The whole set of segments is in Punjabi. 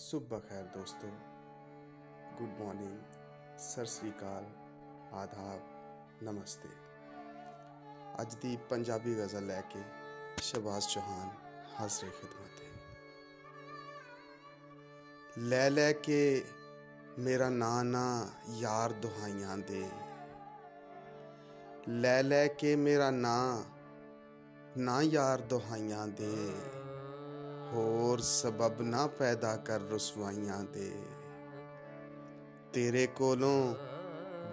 ਸੁਬਹ ਖੈਰ ਦੋਸਤੋ, ਗੁੱਡ ਮਾਰਨਿੰਗ, ਸਤਿ ਸ੍ਰੀ ਅਕਾਲ, ਆਦਾਬ, ਨਮਸਤੇ। ਅੱਜ ਦੀ ਪੰਜਾਬੀ ਗਜ਼ਲ ਲੈ ਕੇ ਸ਼ਬਾਜ਼ ਚੌਹਾਨ ਹਾਜ਼ਰੇ ਖਿਦਮਤ ਹੈ। ਲੈ ਲੈ ਕੇ ਮੇਰਾ ਨਾਂ ਨਾ ਯਾਰ ਦੁਹਾਈਆਂ ਦੇ। ਲੈ ਲੈ ਕੇ ਮੇਰਾ ਨਾਂ, ਨਾ ਯਾਰ ਦੁਹਾਈਆਂ ਦੇ। ਹੋਰ ਸਬਬ ਨਾ ਪੈਦਾ ਕਰ ਰਸਵਾਈਆਂ ਦੇ ਤੇਰੇ ਕੋਲੋਂ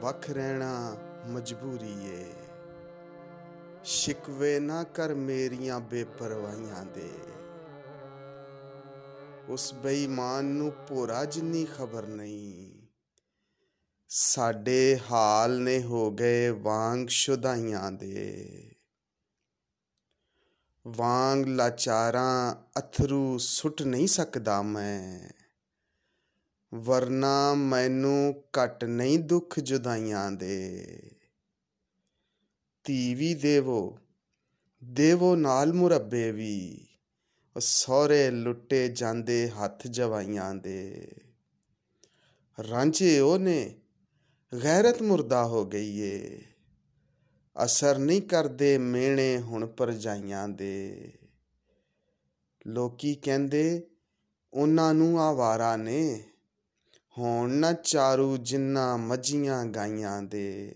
ਵੱਖ ਰਹਿਣਾ ਮਜਬੂਰੀ ਏ। ਸ਼ਿਕਵੇ ਨਾ ਕਰ ਮੇਰੀਆਂ ਬੇਪਰਵਾਹੀਆਂ ਦੇ ਉਸ ਬੇਈਮਾਨ ਨੂੰ ਭੋਰਾ ਜਿੰਨੀ ਖਬਰ ਨਹੀਂ। ਸਾਡੇ ਹਾਲ ਨੇ ਹੋ ਗਏ ਵਾਂਗ ਸ਼ੁਦਾਈਆਂ ਦੇ। ਵਾਂਗ ਲਾਚਾਰਾਂ ਅਥਰੂ ਸੁੱਟ ਨਹੀਂ ਸਕਦਾ ਮੈਂ। ਵਰਨਾ ਮੈਨੂੰ ਘਟ ਨਹੀਂ ਦੁੱਖ ਜੁਦਾਈਆਂ ਦੇ। ਧੀ ਵੀ ਦੇਵੋ ਦੇਵੋ ਨਾਲ ਮੁਰੱਬੇ ਵੀ ਉਹ ਸਹੁਰੇ ਲੁੱਟੇ ਜਾਂਦੇ ਹੱਥ ਜਵਾਈਆਂ ਦੇ। ਰਾਂਝੇ ਉਹਨੇ, ਗੈਰਤ ਮੁਰਦਾ ਹੋ ਗਈ ਏ ਅਸਰ ਨਹੀਂ ਕਰਦੇ ਮੇਣੇ ਹੁਣ ਪਰਜਾਈਆਂ ਦੇ। ਲੋਕੀ ਕਹਿੰਦੇ, ਉਹਨਾਂ ਨੂੰ ਆਵਾਰਾ ਨੇ, ਹੋਣ ਨਾ ਚਾਰੂ ਜਿੰਨਾ ਮੱਝੀਆਂ ਗਾਈਆਂ ਦੇ।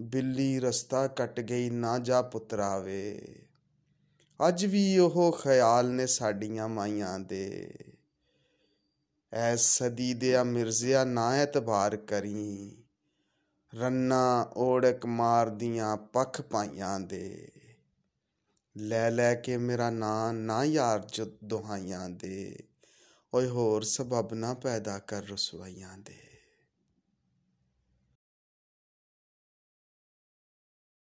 ਬਿੱਲੀ ਰਸਤਾ ਕੱਟ ਗਈ ਨਾ ਜਾ ਪੁੱਤਰਾਵੇ ਅੱਜ ਵੀ ਉਹ ਖਿਆਲ ਨੇ ਸਾਡੀਆਂ ਮਾਈਆਂ ਦੇ। ਐ ਸਦੀ ਦੇ ਆ ਮਿਰਜ਼ਿਆ ਨਾ ਐਤਬਾਰ ਕਰੀ। ਰੰਨਾ ਓੜਕ ਮਾਰਦੀਆਂ ਪੱਖ ਪਾਈਆਂ ਦੇ। ਲੈ ਲੈ ਕੇ ਮੇਰਾ ਨਾਂ ਨਾ ਯਾਰ ਜੋ ਦੁਹਾਈਆਂ ਦੇ। ਓਏ ਹੋਰ ਸਬਬ ਨਾ ਪੈਦਾ ਕਰ ਰਸਵਾਈਆਂ ਦੇ।